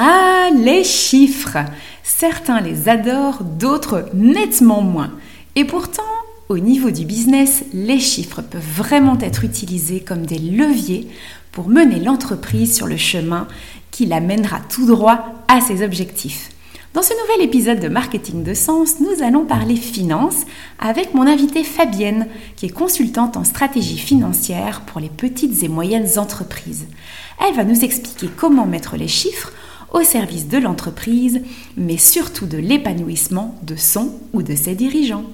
Ah, les chiffres Certains les adorent, d'autres nettement moins. Et pourtant, au niveau du business, les chiffres peuvent vraiment être utilisés comme des leviers pour mener l'entreprise sur le chemin qui l'amènera tout droit à ses objectifs. Dans ce nouvel épisode de Marketing de Sens, nous allons parler finance avec mon invitée Fabienne, qui est consultante en stratégie financière pour les petites et moyennes entreprises. Elle va nous expliquer comment mettre les chiffres au service de l'entreprise, mais surtout de l'épanouissement de son ou de ses dirigeants.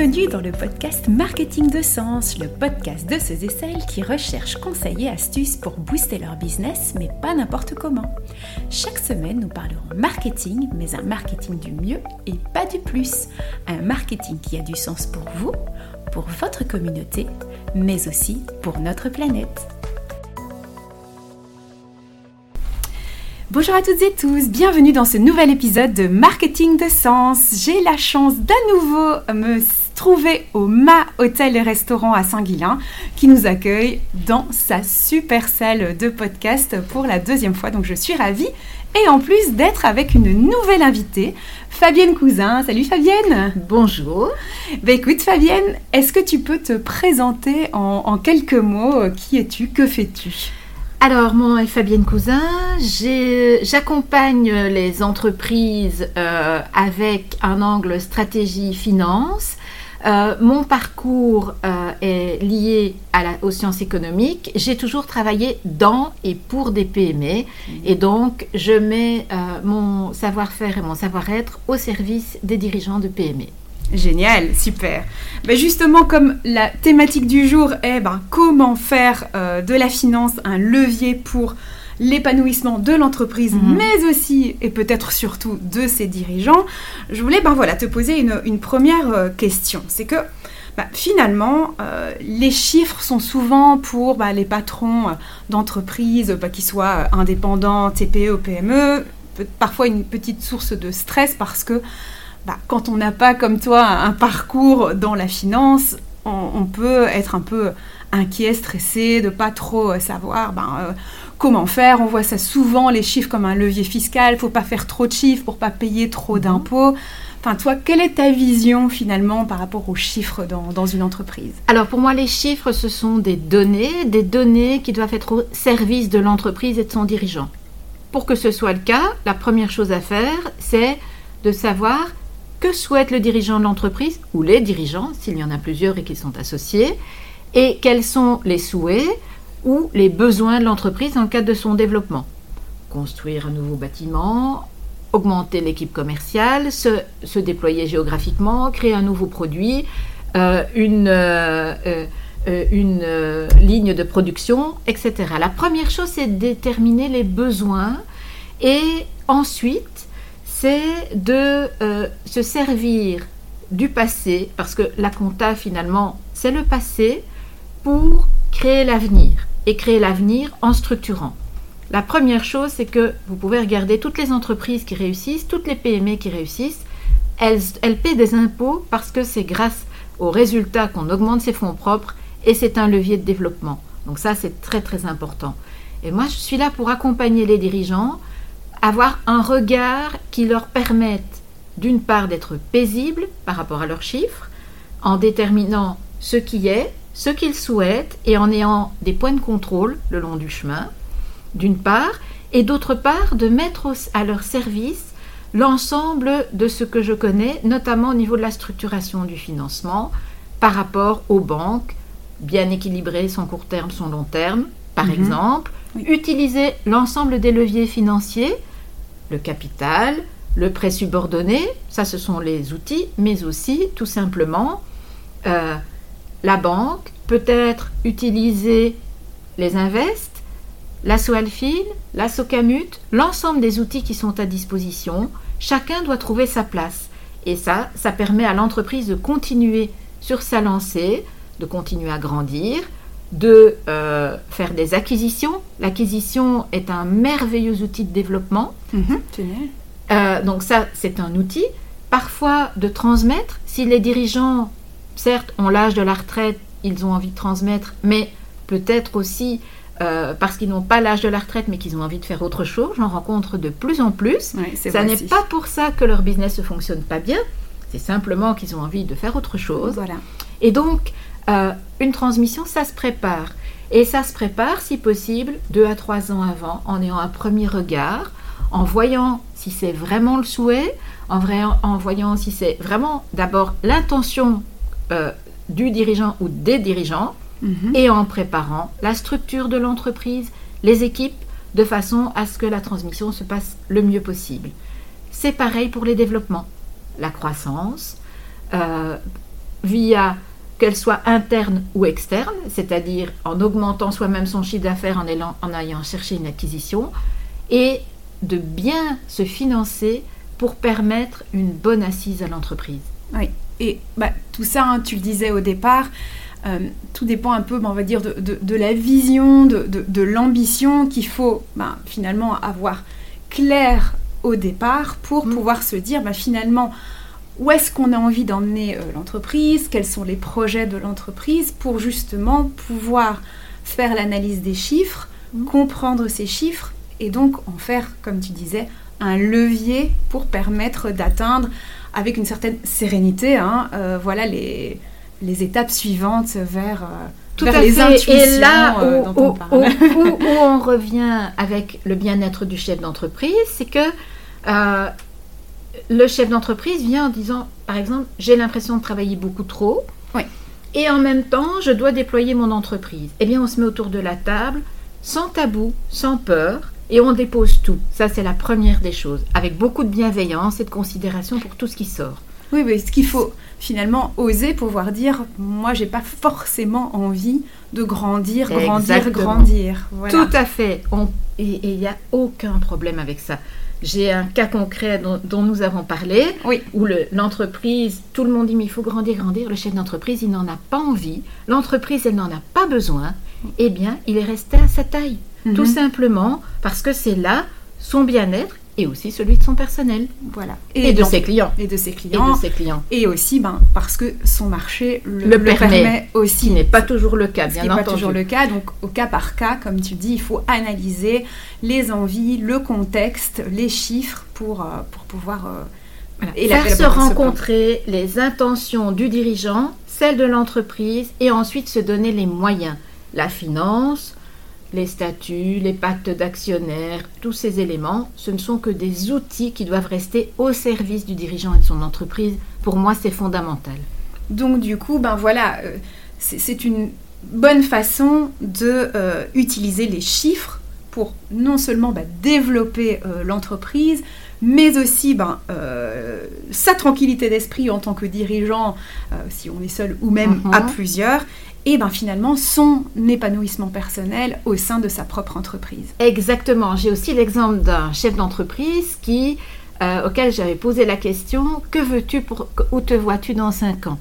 Bienvenue dans le podcast Marketing de Sens, le podcast de ceux et celles qui recherchent conseils et astuces pour booster leur business, mais pas n'importe comment. Chaque semaine, nous parlerons marketing, mais un marketing du mieux et pas du plus. Un marketing qui a du sens pour vous, pour votre communauté, mais aussi pour notre planète. Bonjour à toutes et tous, bienvenue dans ce nouvel épisode de Marketing de Sens. J'ai la chance d'à nouveau me trouver au Ma Hôtel et Restaurant à Saint-Guilain qui nous accueille dans sa super salle de podcast pour la deuxième fois. Donc je suis ravie et en plus d'être avec une nouvelle invitée, Fabienne Cousin. Salut Fabienne Bonjour Bah écoute Fabienne, est-ce que tu peux te présenter en, quelques mots? Qui es-tu? Que fais-tu? Alors, moi, est Fabienne Cousin. J'accompagne les entreprises euh, avec un angle stratégie finance. Euh, mon parcours euh, est lié à la, aux sciences économiques. J'ai toujours travaillé dans et pour des PME. Mhm. Et donc, je mets mon savoir-faire et mon savoir-être au service des dirigeants de PME. Génial, super. Ben justement, comme la thématique du jour est ben, comment faire euh, de la finance un levier pour l'épanouissement de l'entreprise, mhm. mais aussi et peut-être surtout de ses dirigeants, je voulais ben, voilà, te poser une, première euh, question. C'est que ben, finalement, euh, les chiffres sont souvent pour les patrons d'entreprises, qui soient indépendants, TPE ou PME, parfois une petite source de stress parce que quand on n'a pas comme toi un parcours dans la finance, on, peut être un peu inquiet, stressé, de pas trop euh, savoir ben, euh, comment faire. On voit ça souvent, les chiffres comme un levier fiscal. Faut pas faire trop de chiffres pour pas payer trop mhm. d'impôts. Enfin, toi, quelle est ta vision finalement par rapport aux chiffres dans, dans, une entreprise? Alors pour moi, les chiffres, ce sont des données, des données qui doivent être au service de l'entreprise et de son dirigeant. Pour que ce soit le cas, la première chose à faire, c'est de savoir que souhaite le dirigeant de l'entreprise, ou les dirigeants, s'il y en a plusieurs et qu'ils sont associés, et quels sont les souhaits ou les besoins de l'entreprise dans le cadre de son développement. Construire un nouveau bâtiment, augmenter l'équipe commerciale, se, déployer géographiquement, créer un nouveau produit, euh, une, euh, euh, ligne de production, etc. La première chose, c'est de déterminer les besoins et ensuite c'est de se servir du passé, parce que la compta finalement c'est le passé, pour créer l'avenir, et créer l'avenir en structurant. La première chose, c'est que vous pouvez regarder toutes les entreprises qui réussissent, toutes les PME qui réussissent, elles, paient des impôts parce que c'est grâce aux résultats qu'on augmente ses fonds propres et c'est un levier de développement. Donc ça, c'est très très important. Et moi, je suis là pour accompagner les dirigeants avoir un regard qui leur permette d'une part d'être paisible par rapport à leurs chiffres, en déterminant ce qui est, ce qu'ils souhaitent et en ayant des points de contrôle le long du chemin, d'une part, et d'autre part de mettre à leur service l'ensemble de ce que je connais, notamment au niveau de la structuration du financement par rapport aux banques, bien équilibrer son court terme, son long terme, par mhm. exemple, utiliser l'ensemble des leviers financiers le capital, le prêt subordonné, ça ce sont les outils, mais aussi tout simplement euh, la banque peut-être utiliser les invests, l'asso Alfil, l'asso Camut, l'ensemble des outils qui sont à disposition. Chacun doit trouver sa place. Et ça, ça permet à l'entreprise de continuer sur sa lancée, de continuer à grandir, de euh, faire des acquisitions. L'acquisition est un merveilleux outil de développement. Mhm, euh, donc ça, c'est un outil. parfois de transmettre. Si les dirigeants, certes, ont l'âge de la retraite, ils ont envie de transmettre, mais peut-être aussi euh, parce qu'ils n'ont pas l'âge de la retraite, mais qu'ils ont envie de faire autre chose. J'en rencontre de plus en plus. Ouais, Ça n'est pas pour ça que leur business ne fonctionne pas bien. C'est simplement qu'ils ont envie de faire autre chose. Voilà. Et donc, euh, une transmission, ça se prépare. Et ça se prépare, si possible, deux à trois ans avant, en ayant un premier regard, en voyant si c'est vraiment le souhait, en, vrai- en voyant si c'est vraiment d'abord l'intention euh, du dirigeant ou des dirigeants, Mhm. et en préparant la structure de l'entreprise, les équipes, de façon à ce que la transmission se passe le mieux possible. C'est pareil pour les développements. La croissance, euh, via qu'elle soit interne ou externe, c'est-à-dire en augmentant soi-même son chiffre d'affaires en, allant- en allant chercher une acquisition, et de bien se financer pour permettre une bonne assise à l'entreprise. Oui. Et bah, tout ça, hein, tu le disais au départ, euh, tout dépend un peu, bah, on va dire, de, de- de la vision, de, de- de l'ambition qu'il faut bah, finalement avoir clair au départ pour Mm. pouvoir se dire bah, finalement où est-ce qu'on a envie d'emmener euh, l'entreprise, quels sont les projets de l'entreprise pour justement pouvoir faire l'analyse des chiffres, Mm. comprendre ces chiffres et donc en faire, comme tu disais, un levier pour permettre d'atteindre avec une certaine sérénité, hein, euh, voilà les, les étapes suivantes vers, euh, Tout vers à les fait. intuitions Et là où, euh, dont on où- parle. où- où- où on revient avec le bien-être du chef d'entreprise, c'est que le chef d'entreprise vient en disant, par exemple, j'ai l'impression de travailler beaucoup trop. Oui. Et en même temps, je dois déployer mon entreprise. Eh bien, on se met autour de la table, sans tabou, sans peur, et on dépose tout. Ça, c'est la première des choses, avec beaucoup de bienveillance et de considération pour tout ce qui sort. Oui, oui, ce qu'il faut finalement oser pouvoir dire, moi j'ai pas forcément envie de grandir, grandir, grandir. Voilà. Tout à fait. On- et il n'y a aucun problème avec ça. J'ai un cas concret dont, dont nous avons parlé, Oui. où le- l'entreprise, tout le monde dit mais il faut grandir, grandir. Le chef d'entreprise, il n'en a pas envie. L'entreprise, elle n'en a pas besoin. Eh bien, il est resté à sa taille. Tout Mhm. simplement parce que c'est là son bien-être et aussi celui de son personnel Voilà. et, de ses clients. et de ses Et clients. de ses clients. Et aussi ben, parce que son marché le, Le permet. Ce aussi. qui n'est pas toujours le cas, Ce bien qui n'est pas entendu. toujours le cas. Donc, au cas par cas, comme tu dis, il faut analyser les envies, le contexte, les chiffres pour, euh, pour pouvoir. euh, Voilà. Faire se ce rencontrer les intentions du dirigeant, celles de l'entreprise, et ensuite se donner les moyens. La finance, les statuts, les pactes d'actionnaires, tous ces éléments, ce ne sont que des outils qui doivent rester au service du dirigeant et de son entreprise. Pour moi, c'est fondamental. Donc, du coup, ben voilà, euh, c'est une bonne façon de euh, utiliser les chiffres pour non seulement ben, développer euh, l'entreprise, mais aussi ben, euh, sa tranquillité d'esprit en tant que dirigeant, euh, si on est seul ou même Mhm. à plusieurs, et ben finalement son épanouissement personnel au sein de sa propre entreprise. Exactement. J'ai aussi l'exemple d'un chef d'entreprise qui, euh, auquel j'avais posé la question que veux-tu pour où te vois-tu dans 5 ans?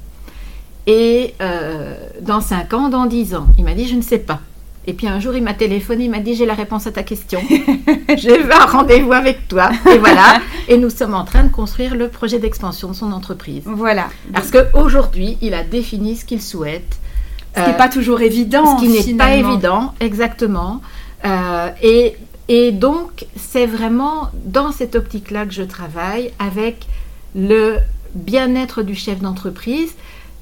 Et euh, dans 5 ans, dans 10 ans, il m'a dit je ne sais pas. Et puis un jour, il m'a téléphoné, il m'a dit j'ai la réponse à ta question. J'ai fait un rendez-vous avec toi. Et voilà. Et nous sommes en train de construire le projet d'expansion de son entreprise. Voilà. Parce qu'aujourd'hui, il a défini ce qu'il souhaite. Ce qui n'est Euh, pas toujours évident. ce qui n'est pas évident, exactement. Euh, et, et donc, c'est vraiment dans cette optique-là que je travaille avec le bien-être du chef d'entreprise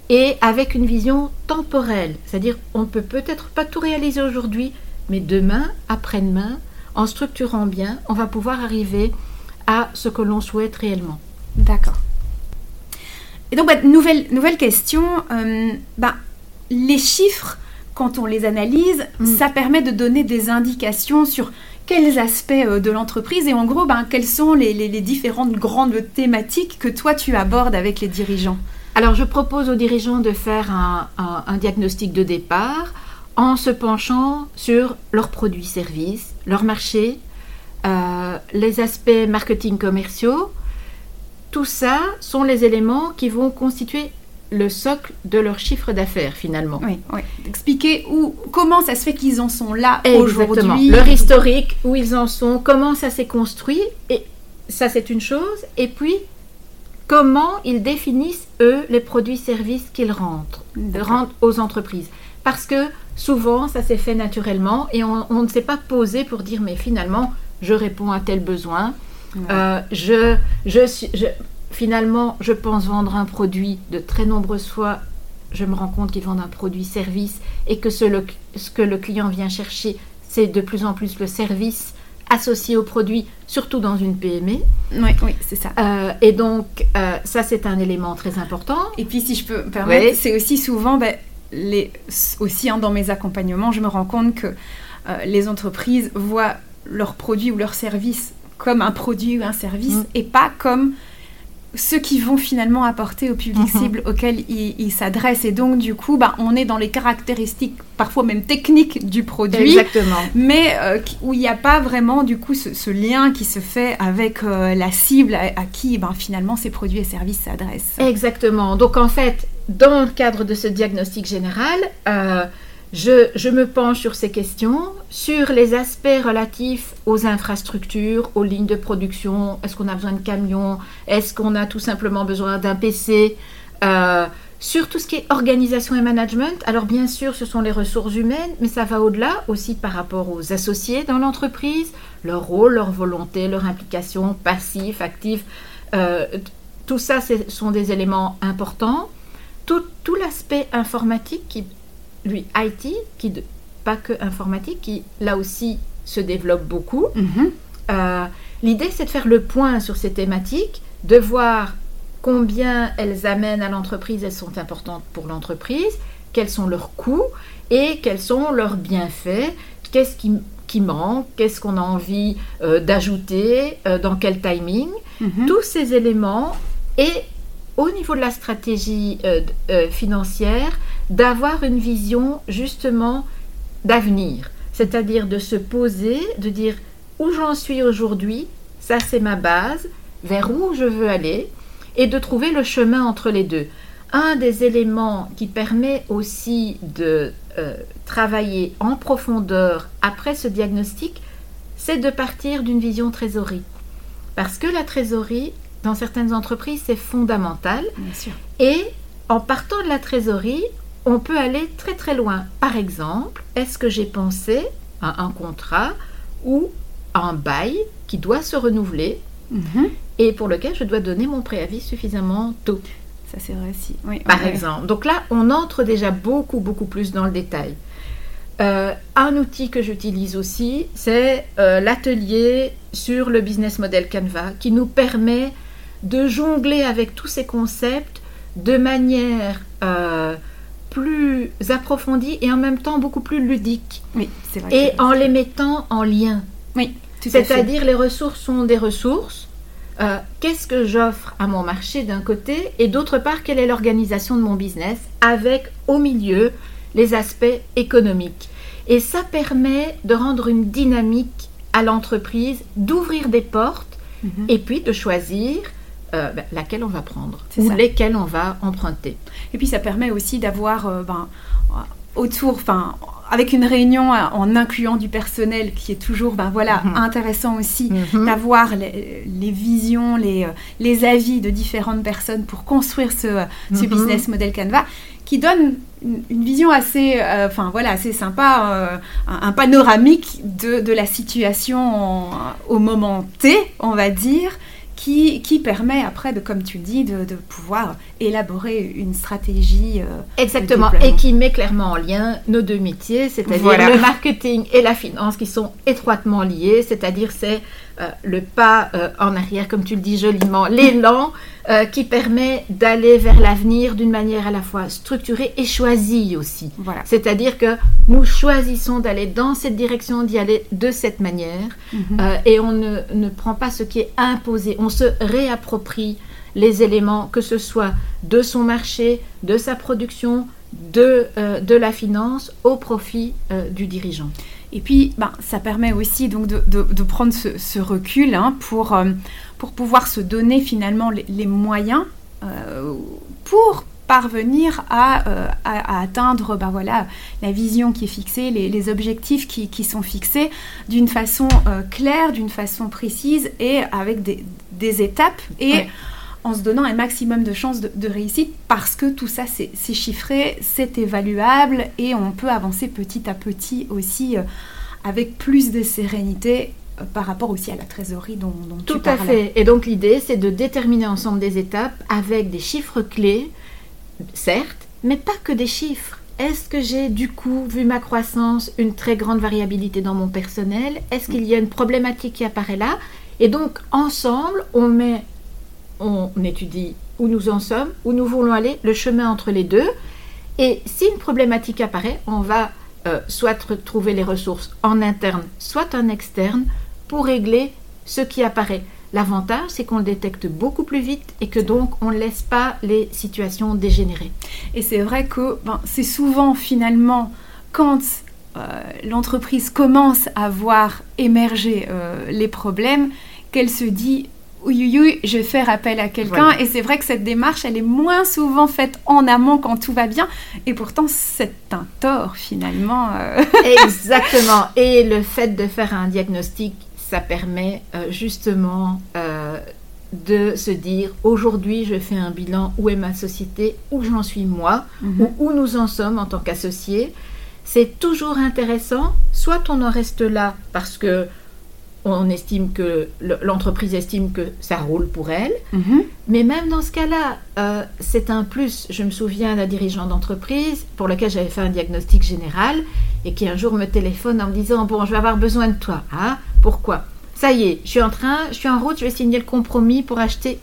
et avec une vision temporelle. C'est-à-dire, on ne peut peut-être pas tout réaliser aujourd'hui, mais demain, après-demain, en structurant bien, on va pouvoir arriver à ce que l'on souhaite réellement. D'accord. Et donc, bah, nouvelle, nouvelle question. euh, bah, les chiffres, quand on les analyse, Mm. ça permet de donner des indications sur quels aspects euh, de l'entreprise et en gros, bah, quelles sont les, les- les différentes grandes thématiques que toi tu abordes avec les dirigeants. Alors, je propose aux dirigeants de faire un, un- un diagnostic de départ en se penchant sur leurs produits-services, leur marché, euh, les aspects marketing commerciaux. Tout ça sont les éléments qui vont constituer le socle de leur chiffre d'affaires finalement. Oui, oui. Expliquer où, comment ça se fait qu'ils en sont là aujourd'hui. Leur historique, où ils en sont, comment ça s'est construit, et ça c'est une chose. Et puis comment ils définissent, eux, les produits-services qu'ils rentrent, rendent aux entreprises. Parce que souvent, ça s'est fait naturellement et on, ne s'est pas posé pour dire, mais finalement, je réponds à tel besoin. Euh, je, je, finalement, je pense vendre un produit de très nombreuses fois. Je me rends compte qu'ils vendent un produit-service et que ce, ce que le client vient chercher, c'est de plus en plus le service associé au produit, surtout dans une PME. Oui, oui, c'est ça. Euh, et donc, euh, ça, c'est un élément très important. Et puis, si je peux me permettre, c'est aussi souvent, ben, les, aussi hein, dans mes accompagnements, je me rends compte que euh, les entreprises voient leur produit ou leur service comme un produit ou un service mm. et pas comme ceux qui vont finalement apporter au public mhm. cible auquel ils s'adressent. Et donc, du coup, bah, on est dans les caractéristiques, parfois même techniques du produit. Exactement. Mais euh, où il n'y a pas vraiment, du coup, ce, lien qui se fait avec euh, la cible à, qui, ben, finalement, ces produits et services s'adressent. Exactement. Donc, en fait, dans le cadre de ce diagnostic général, euh, je, me penche sur ces questions, sur les aspects relatifs aux infrastructures, aux lignes de production. Est-ce qu'on a besoin de camions? Est-ce qu'on a tout simplement besoin d'un PC euh, Sur tout ce qui est organisation et management. Alors bien sûr, ce sont les ressources humaines, mais ça va au-delà aussi par rapport aux associés dans l'entreprise, leur rôle, leur volonté, leur implication, passif, actif. Euh, tout ça, ce sont des éléments importants. Tout l'aspect informatique qui lui, IT, qui pas que informatique, qui là aussi se développe beaucoup. Mhm. Euh, l'idée, c'est de faire le point sur ces thématiques, de voir combien elles amènent à l'entreprise, elles sont importantes pour l'entreprise, quels sont leurs coûts et quels sont leurs bienfaits, qu'est-ce qui, qui manque, qu'est-ce qu'on a envie euh, d'ajouter, euh, dans quel timing. Mhm. Tous ces éléments et au niveau de la stratégie financière, d'avoir une vision justement d'avenir, c'est-à-dire de se poser, de dire où j'en suis aujourd'hui, ça c'est ma base, vers où je veux aller, et de trouver le chemin entre les deux. Un des éléments qui permet aussi de euh, travailler en profondeur après ce diagnostic, c'est de partir d'une vision trésorerie. Parce que la trésorerie, dans certaines entreprises, c'est fondamental. Et en partant de la trésorerie, on peut aller très très loin. Par exemple, est-ce que j'ai pensé à un contrat ou à un bail qui doit se renouveler mhm. et pour lequel je dois donner mon préavis suffisamment tôt? Ça c'est vrai si. Oui, Par exemple. Donc là, on entre déjà beaucoup beaucoup plus dans le détail. Euh, un outil que j'utilise aussi, c'est euh, l'atelier sur le business model Canva qui nous permet de jongler avec tous ces concepts de manière euh, plus approfondie et en même temps beaucoup plus ludique. Oui, c'est vrai. Et en les mettant en lien. Oui, C'est-à-dire les ressources sont des ressources. Euh, qu'est-ce que j'offre à mon marché d'un côté et d'autre part quelle est l'organisation de mon business avec au milieu les aspects économiques. Et ça permet de rendre une dynamique à l'entreprise, d'ouvrir des portes mhm. et puis de choisir euh, ben, laquelle on va prendre ou lesquelles on va emprunter. Et puis ça permet aussi d'avoir euh, ben, autour, enfin avec une réunion en incluant du personnel qui est toujours ben voilà mhm. intéressant aussi mhm. d'avoir les, visions les, euh, les avis de différentes personnes pour construire ce, ce mhm. business model Canva qui donne une, vision assez enfin voilà assez sympa un, panoramique de, de la situation au moment T on va dire qui, permet après, de, comme tu dis, de, pouvoir élaborer une stratégie. Euh, Exactement, et qui met clairement en lien nos deux métiers, c'est-à-dire le marketing et la finance qui sont étroitement liés, c'est-à-dire c'est euh, le pas euh, en arrière, comme tu le dis joliment, l'élan qui permet d'aller vers l'avenir d'une manière à la fois structurée et choisie aussi. Voilà. C'est-à-dire que nous choisissons d'aller dans cette direction, d'y aller de cette manière, mhm. et on ne, ne, prend pas ce qui est imposé, on se réapproprie les éléments, que ce soit de son marché, de sa production, de, de la finance, au profit du dirigeant. Et puis, ben, ça permet aussi donc de, prendre ce, recul hein, pour, euh, pour pouvoir se donner finalement les, moyens euh, pour parvenir euh, à, atteindre ben voilà, la vision qui est fixée, les, objectifs qui, sont fixés d'une façon claire, d'une façon précise et avec des, étapes. Et en se donnant un maximum de chances de, réussite parce que tout ça c'est chiffré, c'est évaluable et on peut avancer petit à petit aussi euh, avec plus de sérénité euh, par rapport aussi à la trésorerie dont, dont Tout à fait. Et donc l'idée c'est de déterminer ensemble des étapes avec des chiffres clés, certes, mais pas que des chiffres. Est-ce que j'ai du coup, vu ma croissance, une très grande variabilité dans mon personnel? Est-ce qu'il y a une problématique qui apparaît là? Et donc ensemble, on met on étudie où nous en sommes, où nous voulons aller, le chemin entre les deux. Et si une problématique apparaît, on va euh, soit trouver les ressources en interne, soit en externe, pour régler ce qui apparaît. L'avantage, c'est qu'on le détecte beaucoup plus vite et que donc on ne laisse pas les situations dégénérer. Et c'est vrai que ben, c'est souvent finalement quand l'entreprise commence à voir émerger euh, les problèmes qu'elle se dit oui, oui, je vais faire appel à quelqu'un. Et c'est vrai que cette démarche, elle est moins souvent faite en amont quand tout va bien. Et pourtant, c'est un tort finalement. Euh. Exactement. Et le fait de faire un diagnostic, ça permet euh, justement euh, de se dire aujourd'hui, je fais un bilan où est ma société, où j'en suis moi, mhm. ou où nous en sommes en tant qu'associés. C'est toujours intéressant. Soit on en reste là parce que on estime que l'entreprise estime que ça roule pour elle. Mhm. Mais même dans ce cas-là, euh, c'est un plus. Je me souviens d'un dirigeant d'entreprise pour lequel j'avais fait un diagnostic général et qui un jour me téléphone en me disant Bon, je vais avoir besoin de toi. Ah, pourquoi? Ça y est, je suis en train, je suis en route, je vais signer le compromis pour acheter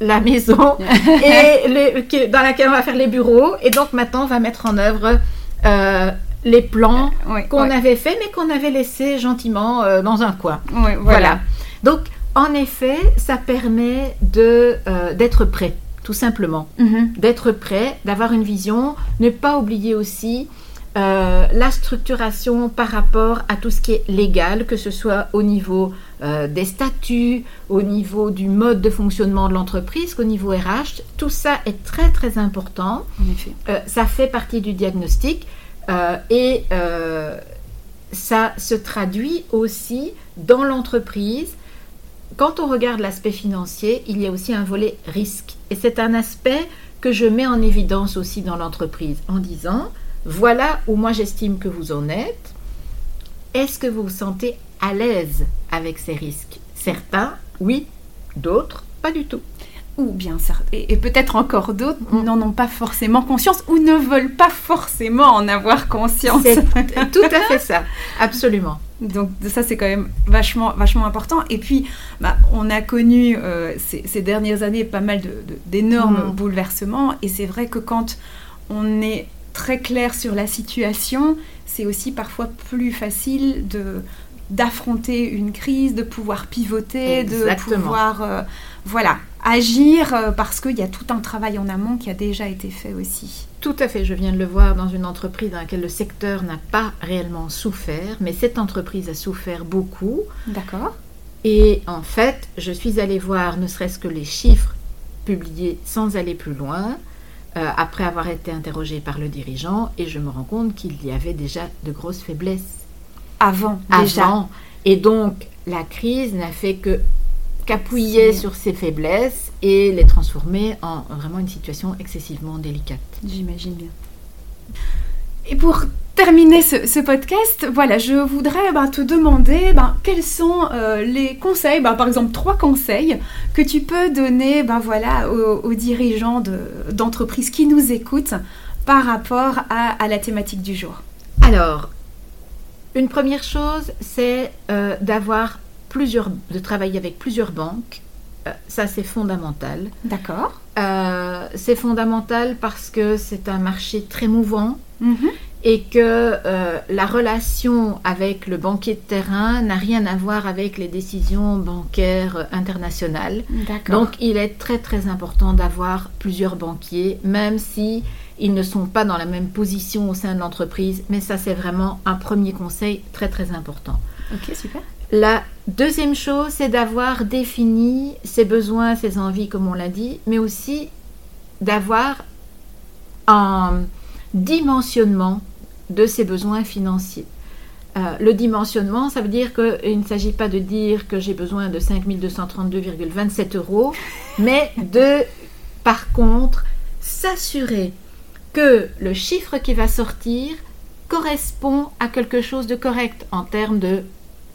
la maison et dans laquelle on va faire les bureaux. Et donc maintenant, on va mettre en œuvre. Euh, les plans euh, qu'on avait fait, mais qu'on avait laissé gentiment euh, dans un coin. voilà. Donc, en effet, ça permet de euh, d'être prêt, tout simplement. Mhm. D'être prêt, d'avoir une vision, ne pas oublier aussi la structuration par rapport à tout ce qui est légal, que ce soit au niveau des statuts, au niveau du mode de fonctionnement de l'entreprise, qu'au niveau RH. Tout ça est très très important. En effet. ça fait partie du diagnostic. Euh, et euh, ça se traduit aussi dans l'entreprise. Quand on regarde l'aspect financier, il y a aussi un volet risque. Et c'est un aspect que je mets en évidence aussi dans l'entreprise en disant, voilà où moi j'estime que vous en êtes. Est-ce que vous vous sentez à l'aise avec ces risques? Certains, oui, d'autres, pas du tout ou bien et, et peut-être encore d'autres n'en ont pas forcément conscience ou ne veulent pas forcément en avoir conscience. C'est tout à fait ça, absolument. Donc ça c'est quand même vachement, vachement important. Et puis bah, on a connu euh, ces, dernières années pas mal d'énormes mm. bouleversements et c'est vrai que quand on est très clair sur la situation, c'est aussi parfois plus facile de d'affronter une crise, de pouvoir pivoter, de pouvoir euh, voilà, agir euh, parce qu'il y a tout un travail en amont qui a déjà été fait aussi. Tout à fait, je viens de le voir dans une entreprise dans laquelle le secteur n'a pas réellement souffert, mais cette entreprise a souffert beaucoup. D'accord. Et en fait, je suis allée voir ne serait-ce que les chiffres publiés sans aller plus loin, euh, après avoir été interrogée par le dirigeant, et je me rends compte qu'il y avait déjà de grosses faiblesses. Avant, déjà. Avant. Et donc, la crise n'a fait que qu'appuyer sur ses faiblesses et les transformer en vraiment une situation excessivement délicate. J'imagine bien. Et pour terminer ce, podcast, voilà, je voudrais ben, te demander ben, quels sont euh, les conseils, ben, par exemple trois conseils que tu peux donner voilà, aux, dirigeants d'entreprises qui nous écoutent par rapport à, la thématique du jour. Alors, une première chose, c'est euh, d'avoir plusieurs, de travailler avec plusieurs banques. Euh, ça, c'est fondamental. D'accord. Euh, c'est fondamental parce que c'est un marché très mouvant mhm. et que euh, la relation avec le banquier de terrain n'a rien à voir avec les décisions bancaires internationales. Donc, il est très très important d'avoir plusieurs banquiers, même si ils ne sont pas dans la même position au sein de l'entreprise. Mais ça, c'est vraiment un premier conseil très très important. Ok, super. La deuxième chose, c'est d'avoir défini ses besoins, ses envies, comme on l'a dit, mais aussi d'avoir un dimensionnement de ses besoins financiers. Euh, le dimensionnement, ça veut dire qu'il ne s'agit pas de dire que j'ai besoin de 5232,27 euros, mais de, par contre, s'assurer que le chiffre qui va sortir correspond à quelque chose de correct en termes de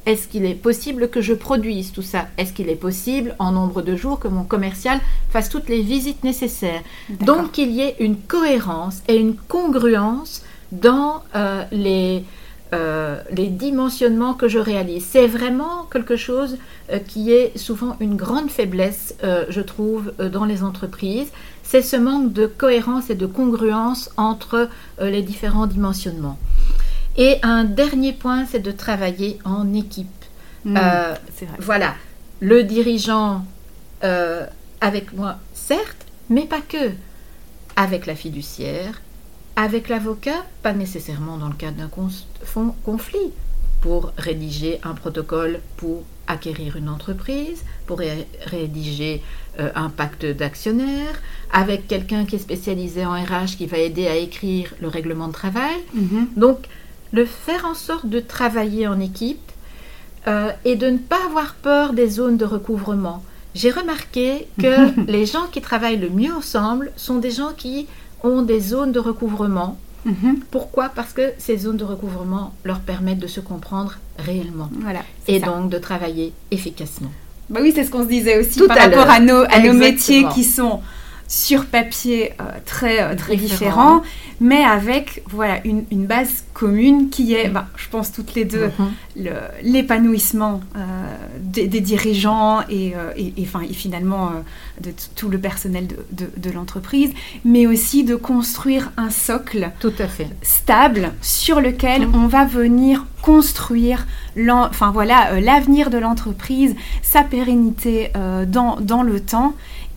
est-ce qu'il est possible que je produise tout ça? Est-ce qu'il est possible en nombre de jours que mon commercial fasse toutes les visites nécessaires? Donc qu'il y ait une cohérence et une congruence dans euh, les, euh, les dimensionnements que je réalise. C'est vraiment quelque chose euh, qui est souvent une grande faiblesse, je trouve, dans les entreprises. C'est ce manque de cohérence et de congruence entre les différents dimensionnements. Et un dernier point, c'est de travailler en équipe. Mmh, euh, voilà, le dirigeant euh, avec moi, certes, mais pas que. Avec la fiduciaire, avec l'avocat, pas nécessairement dans le cadre d'un conflit, pour rédiger un protocole pour acquérir une entreprise, pour rédiger euh, un pacte d'actionnaires, avec quelqu'un qui est spécialisé en RH qui va aider à écrire le règlement de travail. Mmh. Donc, le faire en sorte de travailler en équipe euh, et de ne pas avoir peur des zones de recouvrement. J'ai remarqué que les gens qui travaillent le mieux ensemble sont des gens qui ont des zones de recouvrement. Mhm. Pourquoi? Parce que ces zones de recouvrement leur permettent de se comprendre réellement voilà, et donc de travailler efficacement. Bah oui, c'est ce qu'on se disait aussi par rapport à nos, à nos métiers qui sont sur papier euh, très, euh, très différent, mais avec voilà, une, une, base commune qui est, bah, je pense toutes les deux, Mhm. l'épanouissement euh, des, des, dirigeants et, et, et, et finalement de tout le personnel de, de, de l'entreprise, mais aussi de construire un socle tout à fait. stable sur lequel mmh. on va venir construire enfin, voilà, l'avenir de l'entreprise, sa pérennité dans, dans le temps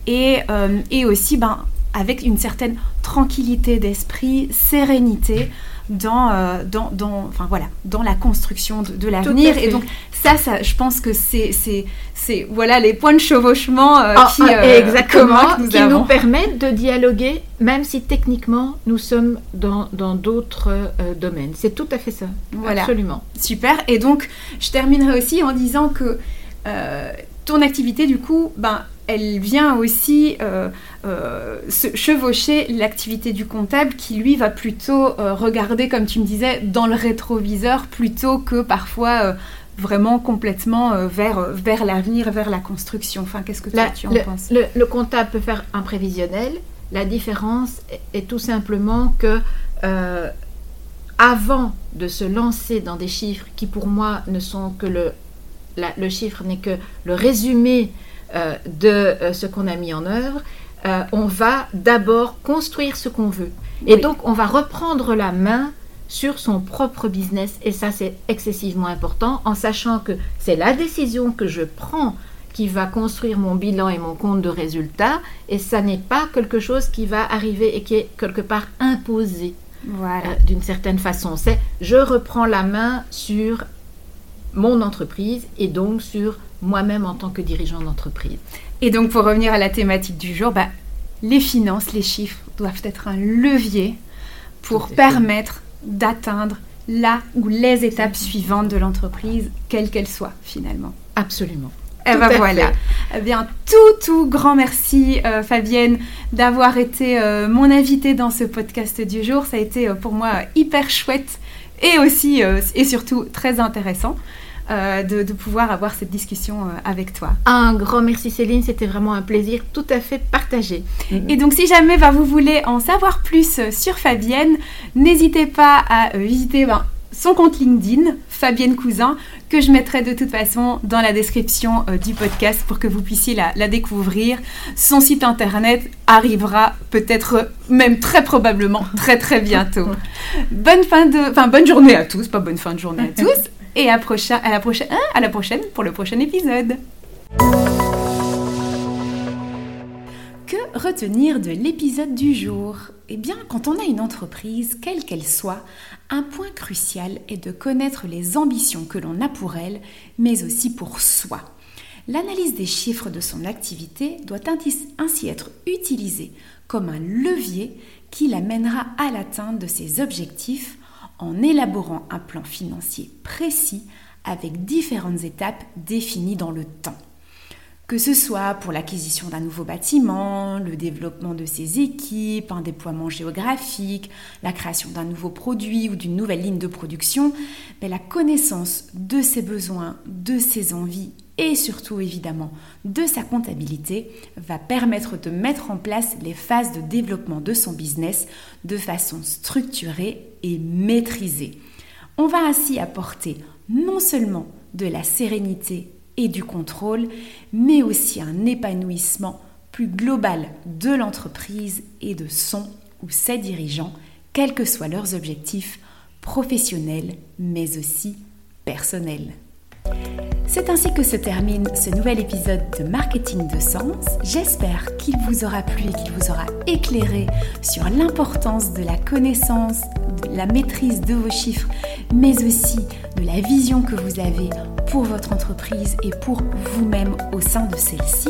et, euh, et, aussi ben, avec une certaine tranquillité d'esprit, sérénité dans, euh, dans, dans, enfin, voilà, dans la construction de, de l'avenir. Et donc ça, ça, je pense que c'est, c'est, c'est voilà, les points de chevauchement euh, oh, qui, euh, exactement, nous qui avons. nous permettent de dialoguer, même si techniquement nous sommes dans, dans d'autres domaines. C'est tout à fait ça. Voilà. Absolument. Super. Et donc, je terminerai aussi en disant que ton activité, du coup, ben, elle vient aussi euh, euh, se chevaucher l'activité du comptable qui lui va plutôt euh, regarder, comme tu me disais, dans le rétroviseur plutôt que parfois vraiment complètement vers, vers l'avenir, vers la construction. Enfin, qu'est-ce que toi, la, tu en le, penses? le, le, comptable peut faire un prévisionnel. La différence est, est tout simplement que avant de se lancer dans des chiffres qui pour moi ne sont que le, la, le chiffre n'est que le résumé de euh, ce qu'on a mis en œuvre, euh, on va d'abord construire ce qu'on veut. Et oui. donc, on va reprendre la main sur son propre business. Et ça, c'est excessivement important, en sachant que c'est la décision que je prends qui va construire mon bilan et mon compte de résultats. Et ça n'est pas quelque chose qui va arriver et qui est quelque part imposé. Voilà. Euh, d'une certaine façon. C'est je reprends la main sur mon entreprise et donc sur moi-même en tant que dirigeant d'entreprise. Et donc pour revenir à la thématique du jour, bah, les finances, les chiffres doivent être un levier pour permettre d'atteindre la ou les étapes suivantes de l'entreprise, quelles qu'elles soient finalement. Absolument. Et ben voilà. Eh bien, tout, tout grand merci, euh, Fabienne, d'avoir été euh, mon invitée dans ce podcast du jour. Ça a été euh, pour moi hyper chouette et aussi, et surtout, très intéressant. Euh, de, de, pouvoir avoir cette discussion euh, avec toi. Un grand merci Céline, c'était vraiment un plaisir tout à fait partagé. Et donc si jamais bah, vous voulez en savoir plus sur Fabienne, n'hésitez pas à visiter bah, son compte LinkedIn, Fabienne Cousin, que je mettrai de toute façon dans la description euh, du podcast pour que vous puissiez la, la, découvrir. Son site internet arrivera peut-être même très probablement très très bientôt. bonne fin de, enfin bonne journée à tous, pas bonne fin de journée à tous et à, la prochaine, hein, la prochaine pour le prochain épisode. Que retenir de l'épisode du jour? Eh bien, quand on a une entreprise, quelle qu'elle soit, un point crucial est de connaître les ambitions que l'on a pour elle, mais aussi pour soi. L'analyse des chiffres de son activité doit ainsi être utilisée comme un levier qui l'amènera à l'atteinte de ses objectifs en élaborant un plan financier précis avec différentes étapes définies dans le temps. Que ce soit pour l'acquisition d'un nouveau bâtiment, le développement de ses équipes, un déploiement géographique, la création d'un nouveau produit ou d'une nouvelle ligne de production, mais la connaissance de ses besoins, de ses envies et surtout évidemment de sa comptabilité va permettre de mettre en place les phases de développement de son business de façon structurée et maîtrisée. On va ainsi apporter non seulement de la sérénité et du contrôle, mais aussi un épanouissement plus global de l'entreprise et de son ou ses dirigeants, quels que soient leurs objectifs professionnels, mais aussi personnels. C'est ainsi que se termine ce nouvel épisode de Marketing de Sens. J'espère qu'il vous aura plu et qu'il vous aura éclairé sur l'importance de la connaissance, de la maîtrise de vos chiffres, mais aussi de la vision que vous avez pour votre entreprise et pour vous-même au sein de celle-ci.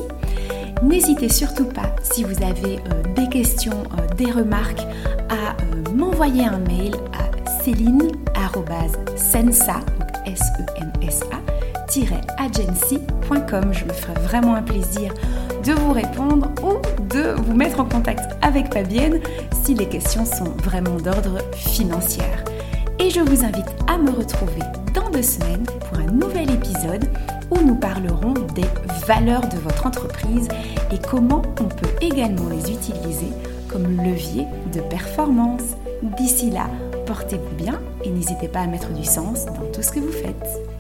N'hésitez surtout pas, si vous avez euh, des questions, euh, des remarques, à euh, m'envoyer un mail à céline.sensa, S-E-N-S-A, agency.com. Je me ferai vraiment un plaisir de vous répondre ou de vous mettre en contact avec Fabienne si les questions sont vraiment d'ordre financier. Et je vous invite à me retrouver dans deux semaines pour un nouvel épisode où nous parlerons des valeurs de votre entreprise et comment on peut également les utiliser comme levier de performance. D'ici là, portez-vous bien et n'hésitez pas à mettre du sens dans tout ce que vous faites.